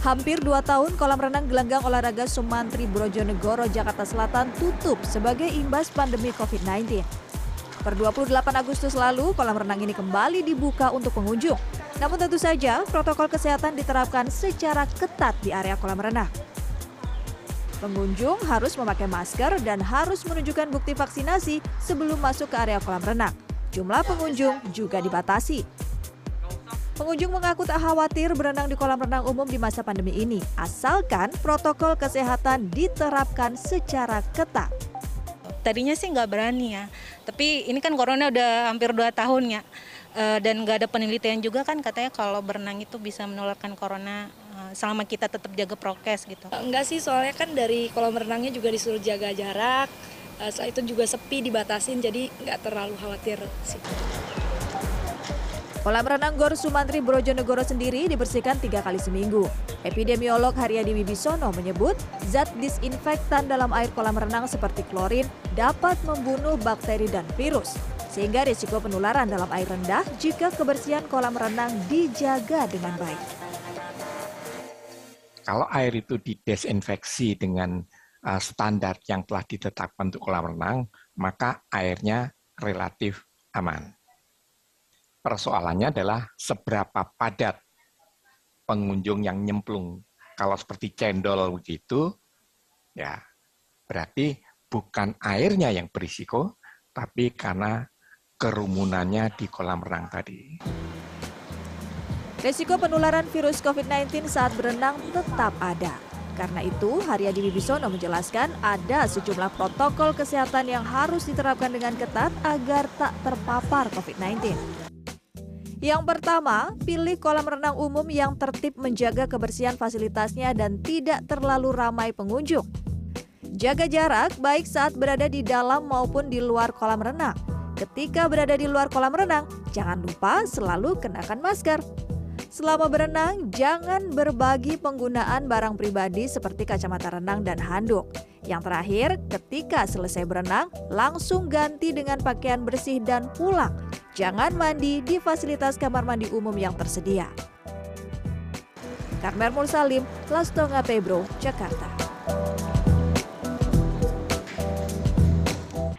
Hampir dua tahun kolam renang gelanggang olahraga Sumantri Brojonegoro, Jakarta Selatan tutup sebagai imbas pandemi COVID-19. Per 28 Agustus lalu, kolam renang ini kembali dibuka untuk pengunjung. Namun tentu saja, protokol kesehatan diterapkan secara ketat di area kolam renang. Pengunjung harus memakai masker dan harus menunjukkan bukti vaksinasi sebelum masuk ke area kolam renang. Jumlah pengunjung juga dibatasi. Pengunjung mengaku tak khawatir berenang di kolam renang umum di masa pandemi ini, asalkan protokol kesehatan diterapkan secara ketat. Tadinya sih nggak berani ya, tapi ini kan corona udah hampir dua tahun ya, e, dan nggak ada penelitian juga kan katanya kalau berenang itu bisa menularkan corona e, selama kita tetap jaga prokes gitu. Enggak sih, soalnya kan dari kolam renangnya juga disuruh jaga jarak, e, setelah itu juga sepi dibatasin, jadi nggak terlalu khawatir sih. Kolam renang Gor Sumantri Brojonegoro sendiri dibersihkan tiga kali seminggu. Epidemiolog Haryadi Wibisono menyebut zat disinfektan dalam air kolam renang seperti klorin dapat membunuh bakteri dan virus, sehingga risiko penularan dalam air rendah jika kebersihan kolam renang dijaga dengan baik. Kalau air itu didesinfeksi dengan uh, standar yang telah ditetapkan untuk kolam renang, maka airnya relatif aman. Persoalannya adalah seberapa padat pengunjung yang nyemplung. Kalau seperti cendol begitu, ya berarti bukan airnya yang berisiko, tapi karena kerumunannya di kolam renang tadi. Risiko penularan virus COVID-19 saat berenang tetap ada. Karena itu, Haryadi Wibisono menjelaskan ada sejumlah protokol kesehatan yang harus diterapkan dengan ketat agar tak terpapar COVID-19. Yang pertama, pilih kolam renang umum yang tertib menjaga kebersihan fasilitasnya dan tidak terlalu ramai pengunjung. Jaga jarak baik saat berada di dalam maupun di luar kolam renang. Ketika berada di luar kolam renang, jangan lupa selalu kenakan masker. Selama berenang, jangan berbagi penggunaan barang pribadi seperti kacamata renang dan handuk. Yang terakhir, ketika selesai berenang, langsung ganti dengan pakaian bersih dan pulang Jangan mandi di fasilitas kamar mandi umum yang tersedia. Karmel Mursalim, Lastonga Pebro, Jakarta.